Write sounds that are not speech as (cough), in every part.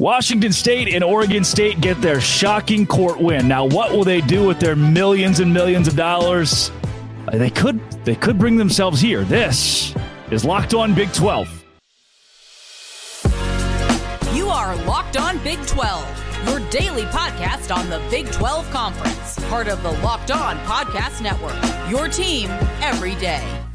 Washington State and Oregon State get their shocking court win. Now, what will they do with their millions and millions of dollars? Uh, they could they could bring themselves here. This is Locked On Big 12. You are Locked On Big 12, your daily podcast on the Big 12 Conference, part of the Locked On Podcast Network. Your team every day.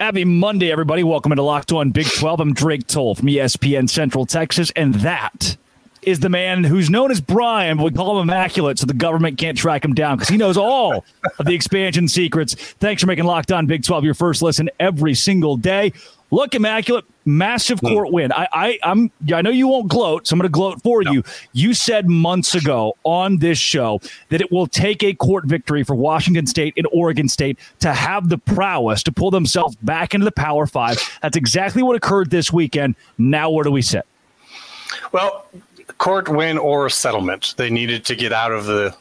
Happy Monday, everybody. Welcome into Locked On Big 12. I'm Drake Toll from ESPN Central Texas, and that is the man who's known as Brian, but we call him Immaculate so the government can't track him down because he knows all of the expansion secrets. Thanks for making Locked On Big 12 your first listen every single day. Look, Immaculate, massive court win. I, I, I'm, I know you won't gloat, so I'm going to gloat for no. you. You said months ago on this show that it will take a court victory for Washington State and Oregon State to have the prowess to pull themselves back into the Power Five. That's exactly what occurred this weekend. Now, where do we sit? Well, court win or settlement. They needed to get out of the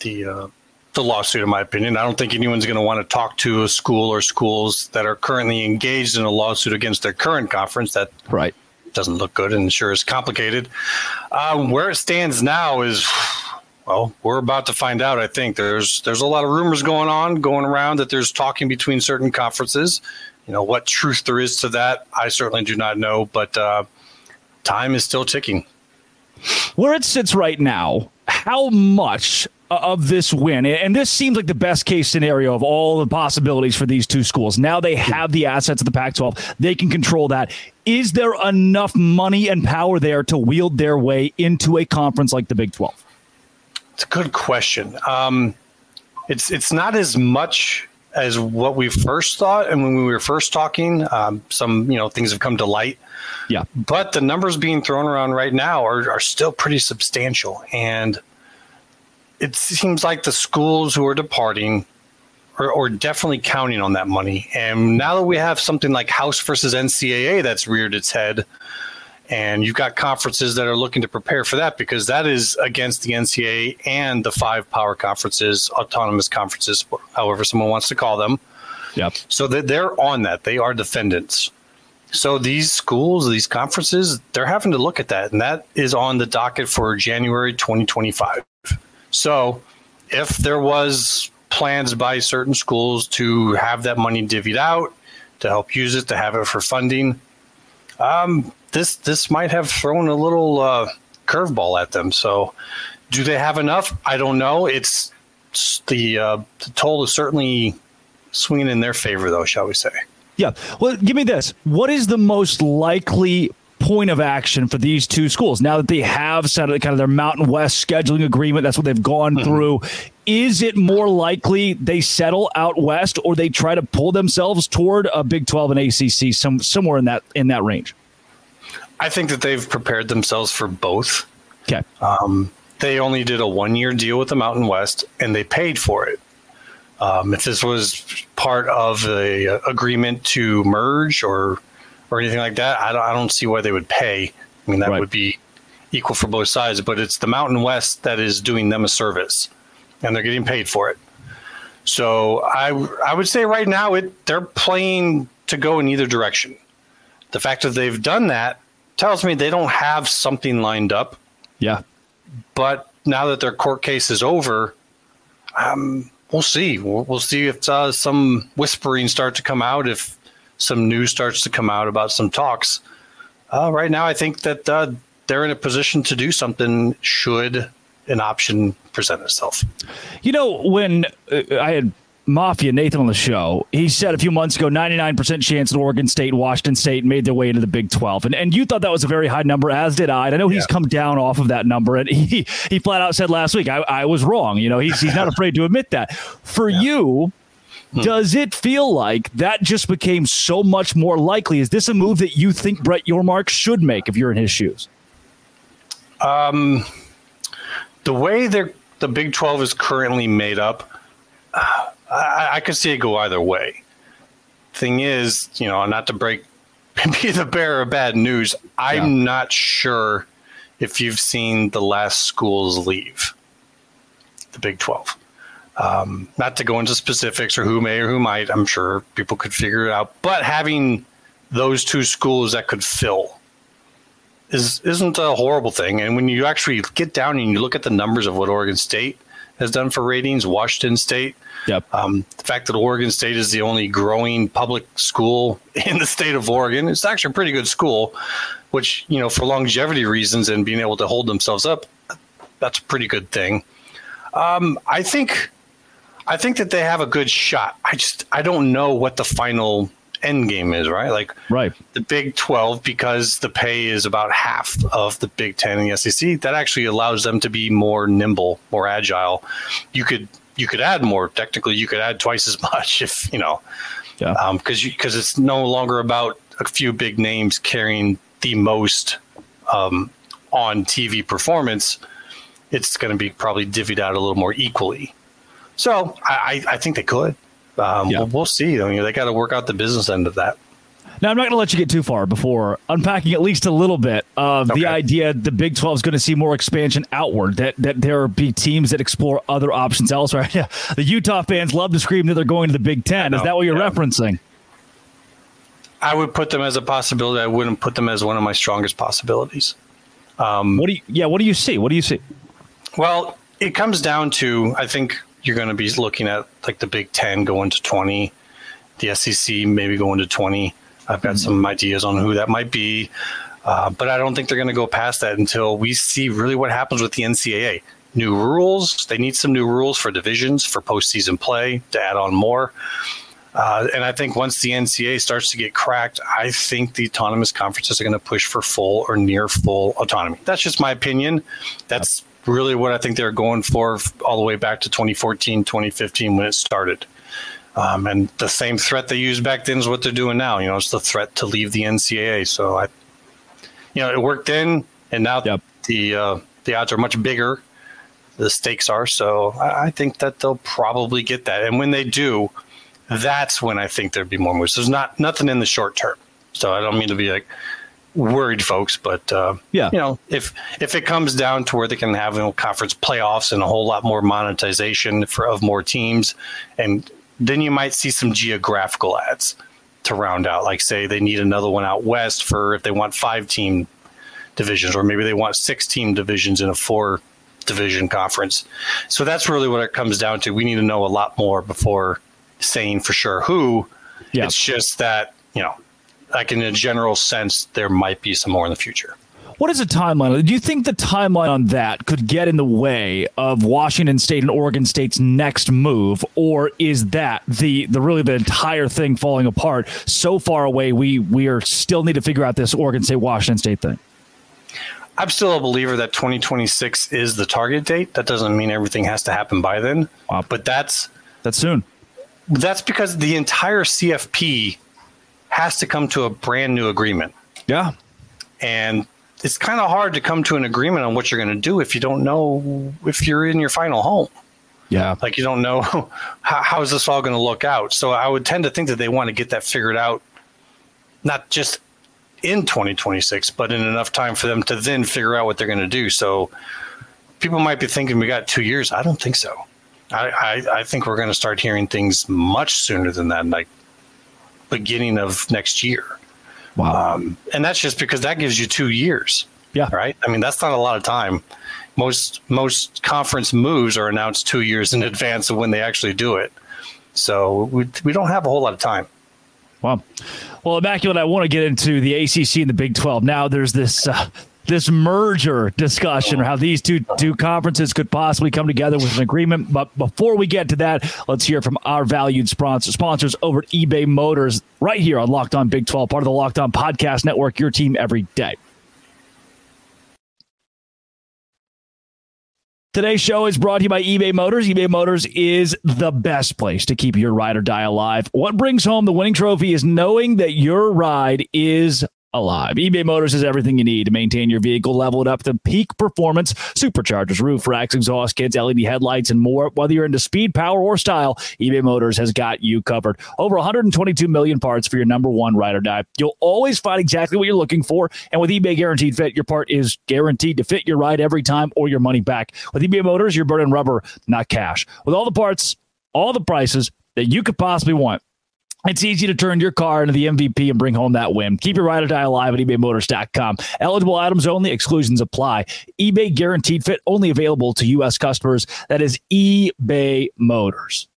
the uh, the lawsuit, in my opinion. I don't think anyone's going to want to talk to a school or schools that are currently engaged in a lawsuit against their current conference. That right doesn't look good and sure is complicated. Um, where it stands now is, well, we're about to find out. I think there's there's a lot of rumors going on, going around that there's talking between certain conferences. You know what truth there is to that, I certainly do not know, but uh, time is still ticking. Where it sits right now, how much of this win. And this seems like the best case scenario of all the possibilities for these two schools. Now they have the assets of the Pac 12, they can control that. Is there enough money and power there to wield their way into a conference like the Big 12? It's a good question. Um, it's it's not as much as what we first thought, and when we were first talking, um, some you know things have come to light. Yeah, but the numbers being thrown around right now are, are still pretty substantial, and it seems like the schools who are departing are, are, definitely counting on that money. And now that we have something like House versus NCAA that's reared its head, and you've got conferences that are looking to prepare for that because that is against the NCAA and the five power conferences, autonomous conferences, however someone wants to call them. Yep. So they're on that. They are defendants. So these schools, these conferences, they're having to look at that, and that is on the docket for January 2025. So if there was plans by certain schools to have that money divvied out to help use it to have it for funding, um, this this might have thrown a little uh, curveball at them. So do they have enough? I don't know. It's the uh, the toll is certainly swinging in their favor, though, shall we say? Yeah. Well, give me this. What is the most likely point of action for these two schools now that they have set kind of their Mountain West scheduling agreement. That's what they've gone mm-hmm. through. Is it more likely they settle out west or they try to pull themselves toward a Big 12 and ACC some, somewhere in that in that range? I think that they've prepared themselves for both. Okay. Um, they only did a one year deal with the Mountain West and they paid for it. Um, if this was part of the agreement to merge or or anything like that, I don't, I don't see why they would pay. I mean, that right. would be equal for both sides, but it's the Mountain West that is doing them a service, and they're getting paid for it. So I I would say right now it they're playing to go in either direction. The fact that they've done that tells me they don't have something lined up. Yeah. But now that their court case is over, um, we'll see. We'll, we'll see if uh, some whispering start to come out if some news starts to come out about some talks. Uh, right now, I think that uh, they're in a position to do something should an option present itself. You know, when uh, I had Mafia Nathan on the show, he said a few months ago 99% chance that Oregon State and Washington State made their way into the Big 12. And, and you thought that was a very high number, as did I. And I know yeah. he's come down off of that number. And (laughs) he, he flat out said last week, I, I was wrong. You know, he's, he's not afraid to admit that. For yeah. you, Hmm. Does it feel like that just became so much more likely? Is this a move that you think Brett Yormark should make if you're in his shoes? Um, the way the Big 12 is currently made up, uh, I, I could see it go either way. Thing is, you know, not to break, (laughs) be the bearer of bad news, I'm yeah. not sure if you've seen the last schools leave the Big 12. Um, not to go into specifics or who may or who might, I'm sure people could figure it out. But having those two schools that could fill is isn't a horrible thing. And when you actually get down and you look at the numbers of what Oregon State has done for ratings, Washington State, Yep. um, the fact that Oregon State is the only growing public school (laughs) in the state of Oregon, it's actually a pretty good school, which, you know, for longevity reasons and being able to hold themselves up, that's a pretty good thing. Um, I think, I think that they have a good shot. I just, I don't know what the final end game is, right? Like, Right. the Big 12 because the pay is about half of the Big 10 and the SEC. That actually allows them to be more nimble, more agile. You could you could add more. Technically, you could add twice as (laughs) much if you know, Yeah. Um because because it's no longer about a few big names carrying the most um, on TV performance. It's going to be probably divvied out a little more equally. So I, I think they could. Um, Yeah. we'll, we'll see. I mean, they got to work out the business end of that. Now, I'm not going to let you get too far before unpacking at least a little bit of Okay. the idea the Big 12 is going to see more expansion outward, that, that there be teams that explore other options elsewhere. Yeah, (laughs) the Utah fans love to scream that they're going to the Big 10. Is that what you're yeah. referencing? I would put them as a possibility. I wouldn't put them as one of my strongest possibilities. What do you, yeah, what do you see? What do you see? Well, it comes down to I think you're going to be looking at like the Big Ten going to 20, the SEC maybe going to 20. I've got some ideas on who that might be, uh, but I don't think they're going to go past that until we see really what happens with the NCAA. New rules. They need some new rules for divisions for postseason play to add on more. Uh, and I think once the NCAA starts to get cracked, I think the autonomous conferences are going to push for full or near full autonomy. That's just my opinion. That's really what I think they're going for all the way back to 2014, 2015 when it started. Um, and the same threat they used back then is what they're doing now. You know, it's the threat to leave the NCAA. So I, you know, it worked then, and now Yep. the uh, the odds are much bigger. The stakes are so. I, I think that they'll probably get that, and when they do, that's when I think there'd be more moves. There's not nothing in the short term, so I don't mean to be like worried, folks, but uh, Yeah. you know, if if it comes down to where they can have you know, conference playoffs and a whole lot more monetization for of more teams, and then you might see some geographical adds to round out. Like say they need another one out west for if they want five team divisions, or maybe they want six team divisions in a four division conference. So that's really what it comes down to. We need to know a lot more before saying for sure who. Yeah. It's just that, you know, like in a general sense, there might be some more in the future. What is the timeline? Do you think the timeline on that could get in the way of Washington State and Oregon State's next move, or is that the the really the entire thing falling apart so far away? We we are still need to figure out this Oregon State Washington State thing. I'm still a believer that 2026 is the target date. That doesn't mean everything has to happen by then. Wow. But that's That's soon. that's because the entire CFP has to come to a brand new agreement. Yeah. And it's kind of hard to come to an agreement on what you're going to do if you don't know if you're in your final home. Yeah. Like you don't know (laughs) how, how is this all going to look out. So I would tend to think that they want to get that figured out, not just in 2026, but in enough time for them to then figure out what they're going to do. So people might be thinking we got two years. I don't think so. I, I, I think we're going to start hearing things much sooner than that, like beginning of next year. Wow. Um, and that's just because that gives you two years yeah. right? I mean, that's not a lot of time. Most most conference moves are announced two years in (laughs) advance of when they actually do it. So we we don't have a whole lot of time. Wow. Well, Immaculate, I want to get into the ACC and the Big 12. Now there's this uh, this merger discussion, or how these two two conferences could possibly come together with an agreement. But before we get to that, let's hear from our valued sponsor, sponsors over at eBay Motors, right here on Locked On Big 12, part of the Locked On Podcast Network, your team every day. Today's show is brought to you by eBay Motors. eBay Motors is the best place to keep your ride or die alive. What brings home the winning trophy is knowing that your ride is alive. eBay Motors has everything you need to maintain your vehicle, leveled up to peak performance, superchargers, roof racks, exhaust kits, LED headlights, and more. Whether you're into speed, power, or style, eBay Motors has got you covered. Over 122 million parts for your number one ride or die. You'll always find exactly what you're looking for. And with eBay Guaranteed Fit, your part is guaranteed to fit your ride every time or your money back. With eBay Motors, you're burning rubber, not cash. With all the parts, all the prices that you could possibly want, It's easy to turn your car into the MVP and bring home that win. Keep your ride or die alive at ebaymotors.com. Eligible items only, exclusions apply. eBay guaranteed fit only available to U.S. customers. That is eBay Motors.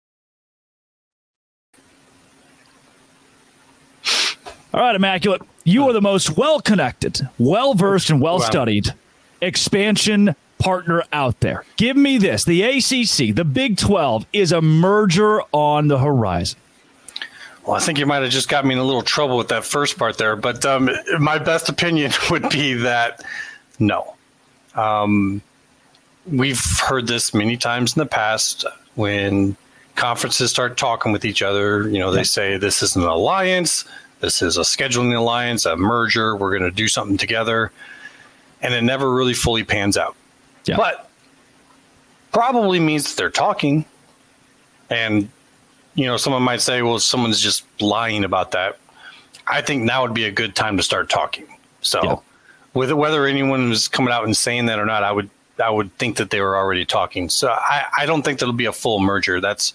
All right, Immaculate. You are the most well connected, well versed, and well studied expansion partner out there. Give me this the ACC, the Big 12, is a merger on the horizon. Well, I think you might have just got me in a little trouble with that first part there, but um, my best opinion (laughs) would be that no. Um, we've heard this many times in the past when conferences start talking with each other. You know, they say this is an alliance, this is a scheduling alliance, a merger, we're going to do something together. And it never really fully pans out. Yeah. But probably means that they're talking. And you know, someone might say, well, someone's just lying about that. I think now would be a good time to start talking. So, yeah. with whether anyone was coming out and saying that or not, I would I would think that they were already talking. So I, I don't think there'll be a full merger. That's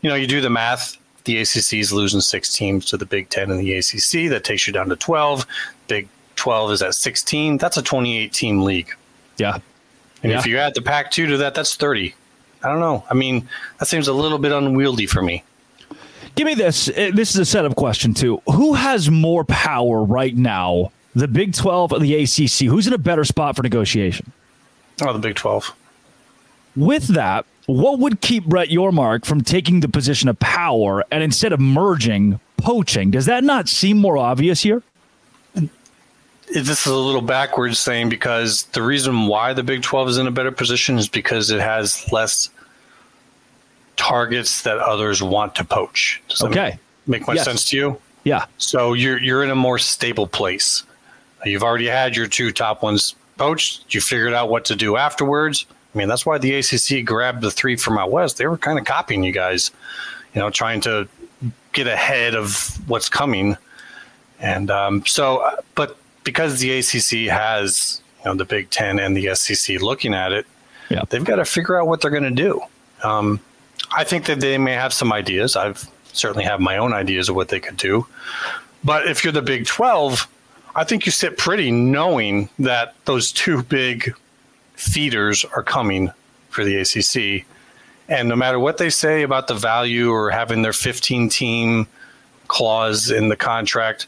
you know, you do the math. The ACC is losing six teams to the Big Ten and the ACC. That takes you down to twelve. Big Twelve is at sixteen. That's a twenty-eight team league. Yeah. And yeah. if you add the Pac two to that, that's thirty. I don't know. I mean, that seems a little bit unwieldy for me. Give me this. Uh, this is a setup question too. Who has more power right now? The Big Twelve or the ACC? Who's in a better spot for negotiation? Oh, the Big Twelve. With that, what would keep Brett Yormark from taking the position of power and instead of merging, poaching? Does that not seem more obvious here? this is a little backwards saying because the reason why the Big 12 is in a better position is because it has less targets that others want to poach. Does okay. make, make much yes. sense to you? Yeah. So you're you're in a more stable place. You've already had your two top ones poached. You figured out what to do afterwards. I mean, that's why the ACC grabbed the three from out west. They were kind of copying you guys, you know, trying to get ahead of what's coming. And um, so, but because the ACC has you know the Big Ten and the SEC looking at it, yeah. they've got to figure out what they're going to do. Um, I think that they may have some ideas. I've certainly have my own ideas of what they could do. But if you're the Big 12, I think you sit pretty knowing that those two big feeders are coming for the ACC. And no matter what they say about the value or having their 15 team clause in the contract,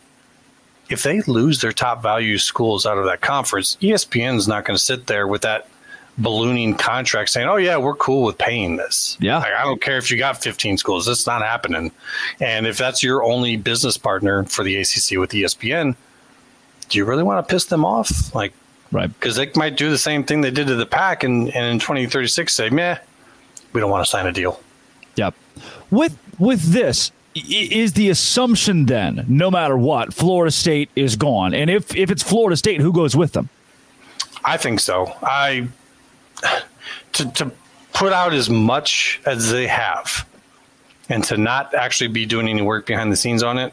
if they lose their top value schools out of that conference, ESPN is not going to sit there with that ballooning contract saying, "Oh yeah, we're cool with paying this." Yeah, like, I don't care if you got 15 schools; it's not happening. And if that's your only business partner for the ACC with ESPN, do you really want to piss them off? Like, right? Because they might do the same thing they did to the Pac, and, and in 2036 say, "Meh, we don't want to sign a deal." Yep. With with this, is the assumption then, no matter what, Florida State is gone? And if if it's Florida State, who goes with them? I think so. I to to put out as much as they have, and to not actually be doing any work behind the scenes on it,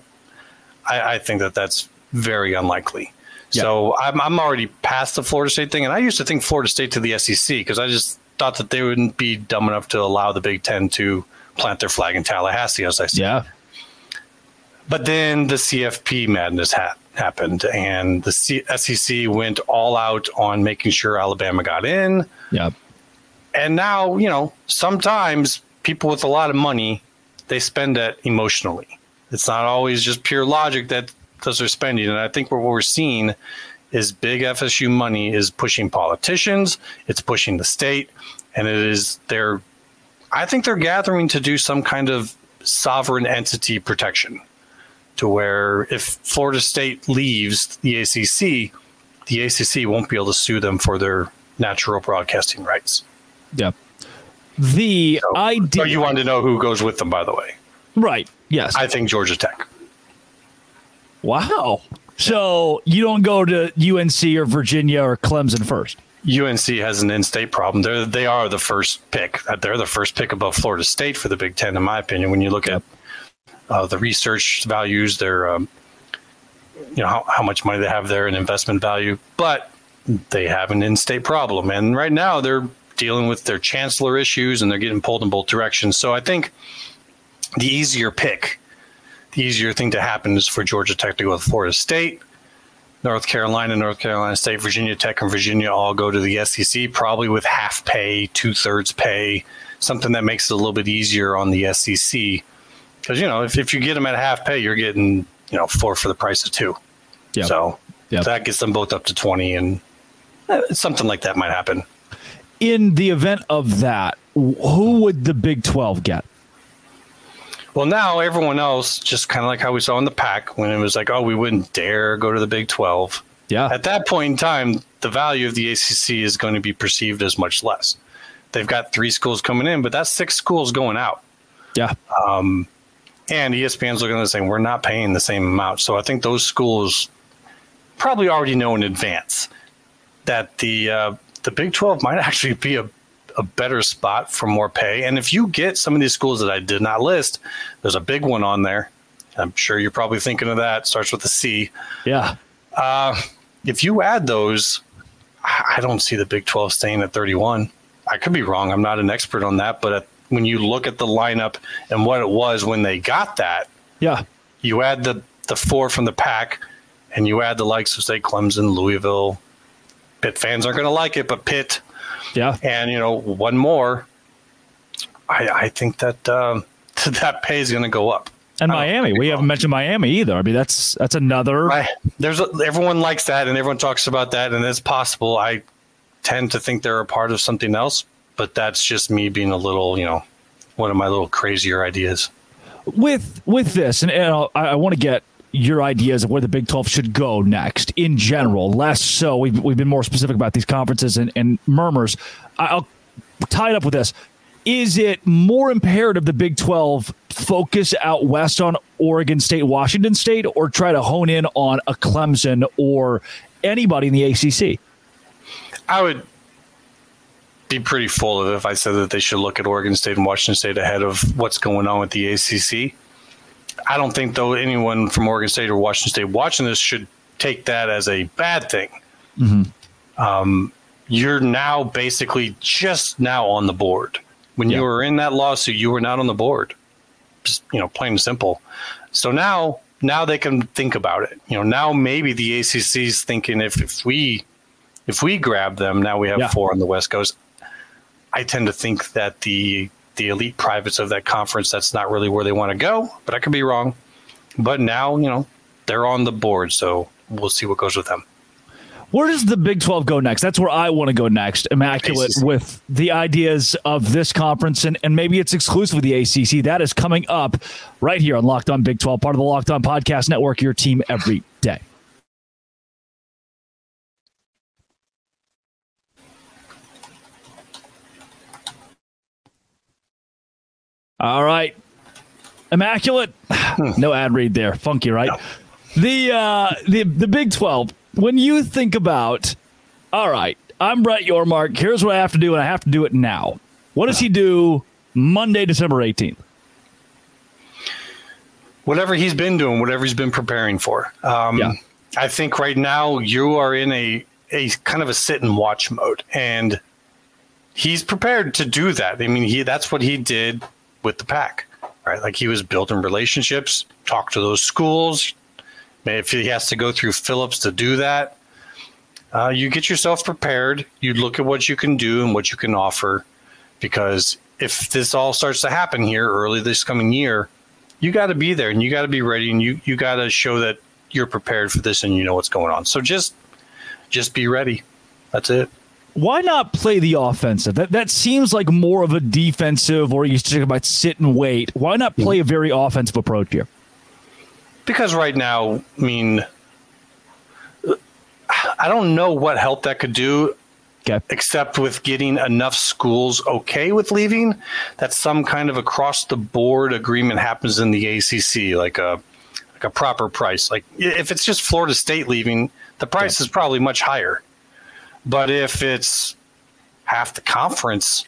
I, I think that that's very unlikely. Yeah. So I'm I'm already past the Florida State thing, and I used to think Florida State to the SEC because I just thought that they wouldn't be dumb enough to allow the Big Ten to plant their flag in Tallahassee, as I said. Yeah. But then the CFP madness ha- happened, and the C- SEC went all out on making sure Alabama got in. Yeah. And now, you know, sometimes people with a lot of money, they spend it emotionally. It's not always just pure logic that does their spending. And I think what we're seeing is big FSU money is pushing politicians, it's pushing the state, and it is they're I think they're gathering to do some kind of sovereign entity protection to where if Florida State leaves the ACC, the ACC won't be able to sue them for their natural broadcasting rights. Yeah. The so, idea. So you wanted to know who goes with them, by the way. Right. Yes. I think Georgia Tech. Wow. So you don't go to UNC or Virginia or Clemson first. UNC has an in-state problem. They're they are the first pick. They're the first pick above Florida State for the Big Ten, in my opinion. When you look at uh, the research values, their um, you know how, how much money they have there and investment value, but they have an in-state problem, and right now they're dealing with their chancellor issues and they're getting pulled in both directions. So I think the easier pick the easier thing to happen is for Georgia Tech to go with Florida State. North Carolina, North Carolina State, Virginia Tech, and Virginia all go to the SEC, probably with half pay, two thirds pay, something that makes it a little bit easier on the SEC. Because, you know, if, if you get them at half pay, you're getting, you know, four for the price of two. Yep. So yep. that gets them both up to 20, and uh, something like that might happen. In the event of that, who would the Big 12 get? Well, now everyone else, just kind of like how we saw in the Pac when it was like, oh, we wouldn't dare go to the Big 12. Yeah. At that point in time, the value of the ACC is going to be perceived as much less. They've got three schools coming in, but that's six schools going out. Yeah. Um, and ESPN's looking at the same, we're not paying the same amount. So I think those schools probably already know in advance that the uh, the Big 12 might (laughs) actually be a a better spot for more pay. And if you get some of these schools that I did not list, there's a big one on there. I'm sure you're probably thinking of that. Starts with a C. Yeah. Uh, if you add those, I don't see the Big 12 staying at 31. I could be wrong. I'm not an expert on that, but at, when you look at the lineup and what it was when they got that, yeah, you add the the four from the Pac, and you add the likes of say Clemson, Louisville. Pitt fans aren't going to like it, but Pitt, yeah. And, you know, one more, I, I think that um, (laughs) that pay is going to go up. And Miami, we haven't mentioned Miami either. I mean, that's that's another. Right. There's a, everyone likes that, and everyone talks about that, and it's possible. I tend to think they're a part of something else, but that's just me being a little, you know, one of my little crazier ideas. With with this, and, and I, I want to get your ideas of where the Big 12 should go next in general. Less so, we've, we've been more specific about these conferences and, and murmurs. I'll tie it up with this. Is it more imperative the Big 12 focus out west on Oregon State, Washington State, or try to hone in on a Clemson or anybody in the ACC? I would be pretty full of it if I said that they should look at Oregon State and Washington State ahead of what's going on with the ACC. I don't think though anyone from Oregon State or Washington State watching this should take that as a bad thing. Mm-hmm. Um, you're now basically just now on the board. When yeah. you were in that lawsuit, you were not on the board. Just you know, plain and simple. So now, now they can think about it. You know, now maybe the ACC is thinking if if we if we grab them, now we have yeah. four on the West Coast. I tend to think that the the elite privates of that conference, that's not really where they want to go, but I could be wrong. But now, you know, they're on the board, so we'll see what goes with them. Where does the Big 12 go next? That's where I want to go next. Immaculate ACC. with the ideas of this conference, and, and maybe it's exclusive with the ACC. That is coming up right here on Locked On Big 12, part of the Locked On Podcast Network, your team every day. All right. Immaculate. no ad read there. Funky, right? No. The uh the the Big 12. When you think about all right, I'm Brett Yormark. Here's what I have to do, and I have to do it now. What does he do Monday, December 18th? Whatever he's been doing, whatever he's been preparing for. Um, yeah. I think right now you are in a, a kind of a sit and watch mode, and he's prepared to do that. I mean, he that's what he did with the Pac, right? Like he was building relationships, talk to those schools. If he has to go through Phillips to do that, uh, you get yourself prepared. You look at what you can do and what you can offer, because if this all starts to happen here early this coming year, you got to be there and you got to be ready and you you got to show that you're prepared for this and you know what's going on. So just just be ready. That's it why not play the offensive? That that seems like more of a defensive, or you talk about sit and wait. Why not play a very offensive approach here? Because right now, I mean, I don't know what help that could do. Okay. Except with getting enough schools okay with leaving, that some kind of across the board agreement happens in the ACC, like a like a proper price. Like if it's just Florida State leaving, the price okay. is probably much higher but if it's half the conference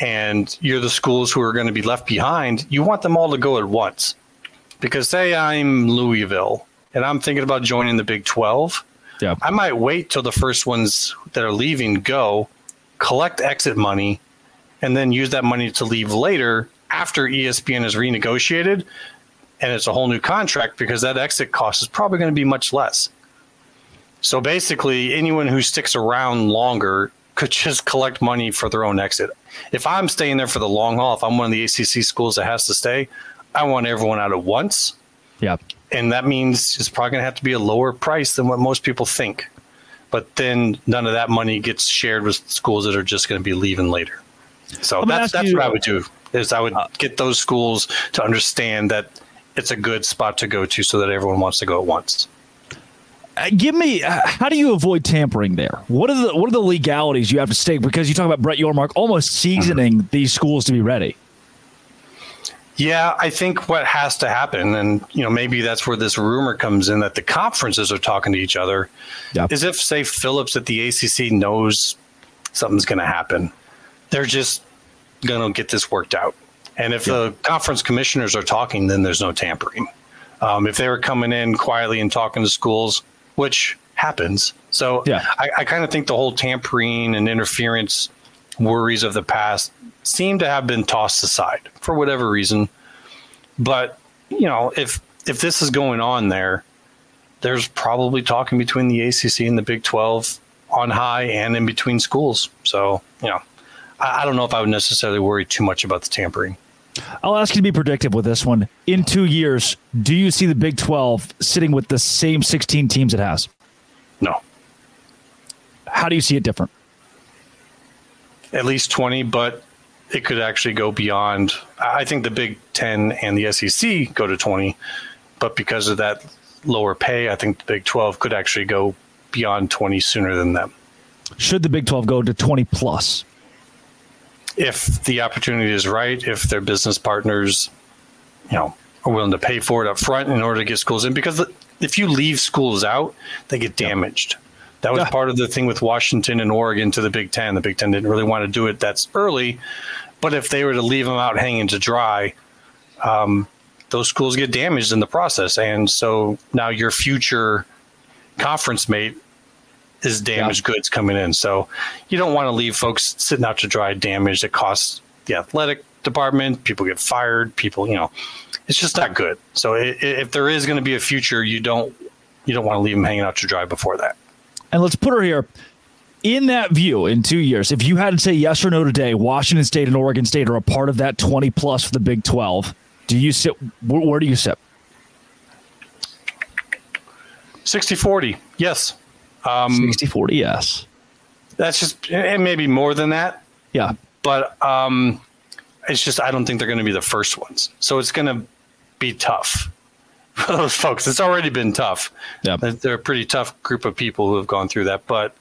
and you're the schools who are going to be left behind, you want them all to go at once. Because say I'm Louisville and I'm thinking about joining the Big 12. Yeah. I might wait till the first ones that are leaving go, collect exit money, and then use that money to leave later after ESPN is renegotiated. and it's a whole new contract because that exit cost is probably going to be much less. So basically, anyone who sticks around longer could just collect money for their own exit. If I'm staying there for the long haul, if I'm one of the ACC schools that has to stay, I want everyone out at once. Yeah. And that means it's probably going to have to be a lower price than what most people think. But then none of that money gets shared with schools that are just going to be leaving later. So that's that's you, what I would do. Is I would uh, get those schools to understand that it's a good spot to go to, so that everyone wants to go at once. Uh, give me uh, how do you avoid tampering there? What are the what are the legalities you have to stake? Because you talk about Brett Yormark almost seasoning mm-hmm. these schools to be ready. Yeah, I think what has to happen, and you know, maybe that's where this rumor comes in that the conferences are talking to each other, yep. is if say Phillips at the ACC knows something's going to happen, they're just going to get this worked out. And if yep. the conference commissioners are talking, then there's no tampering. Um, if they were coming in quietly and talking to schools, which happens, so yeah. I, I kind of think the whole tampering and interference worries of the past seem to have been tossed aside for whatever reason. But you know, if if this is going on there, there's probably talking between the ACC and the Big Twelve on high and in between schools. So you know, I, I don't know if I would necessarily worry too much about the tampering. I'll ask you to be predictive with this one. In two years, do you see the Big 12 sitting with the same 16 teams it has? No. How do you see it different? At least 20, but it could actually go beyond. I think the Big Ten and the SEC go to 20, but because of that lower pay, I think the Big 12 could actually go beyond 20 sooner than them. Should the Big 12 go to 20 plus? If the opportunity is right, if their business partners, you know, are willing to pay for it up front in order to get schools in, because if you leave schools out, they get damaged. That was part of the thing with Washington and Oregon to the Big Ten. The Big Ten didn't really want to do it that's early, but if they were to leave them out hanging to dry, um, those schools get damaged in the process, and so now your future conference mate is damaged yeah. goods coming in. So you don't want to leave folks sitting out to dry, damaged. It costs the athletic department. People get fired. People, you know, it's just not good. So it, if there is going to be a future, you don't you don't want to leave them hanging out to dry before that. And let's put her here. In that view, in two years, if you had to say yes or no today, Washington State and Oregon State are a part of that 20 plus for the Big 12. Do you sit? Where, where do you sit? 60 40. Yes. Um, 60 40. Yes. That's just, and maybe more than that. Yeah. But um, it's just, I don't think they're going to be the first ones. So it's going to be tough (laughs) for those folks. It's already been tough. Yeah. They're a pretty tough group of people who have gone through that. But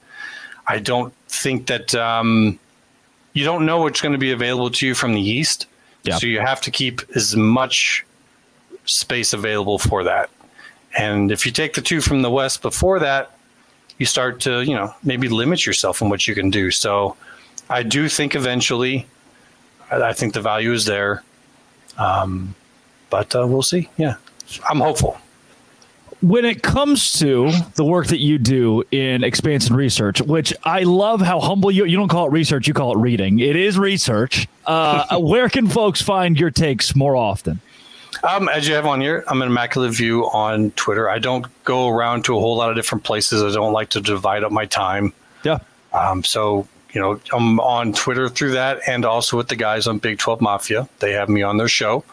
I don't think that um, you don't know what's going to be available to you from the East. Yeah. So you have to keep as much space available for that. And if you take the two from the West before that, you start to, you know, maybe limit yourself in what you can do. So I do think eventually, I think the value is there. Um, but uh, we'll see. Yeah. I'm hopeful. When it comes to the work that you do in expansion research, which I love how humble you you don't call it research, you call it reading. It is research. Uh, (laughs) where can folks find your takes more often? Um, as you have on here, I'm an immaculate view on Twitter. I don't go around to a whole lot of different places. I don't like to divide up my time. Yeah. Um, so you know, I'm on Twitter through that, and also with the guys on Big 12 Mafia. They have me on their show.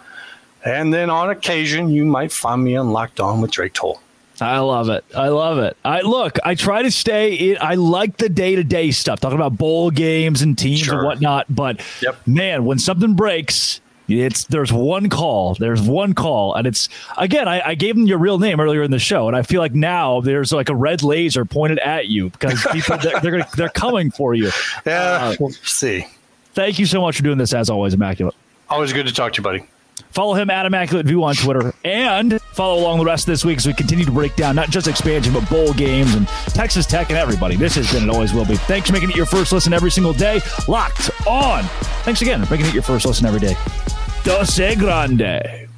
And then on occasion, you might find me on Locked On with Drake Toll. I love it. I love it. I look. I try to stay. In, I like the day to day stuff, talking about bowl games and teams sure. and whatnot. But yep. man, when something breaks, it's there's one call. There's one call, and it's again. I, I, gave them your real name earlier in the show, and I feel like now there's like a red laser pointed at you because people they're they're, gonna, they're coming for you. Yeah, uh, we'll see. Thank you so much for doing this, as always, immaculate. Always good to talk to you, buddy. Follow him at Immaculate View on Twitter and follow along the rest of this week as we continue to break down not just expansion, but bowl games and Texas Tech and everybody. This has been and always will be. Thanks for making it your first listen every single day. Locked on. Thanks again for making it your first listen every day. Dose Grande.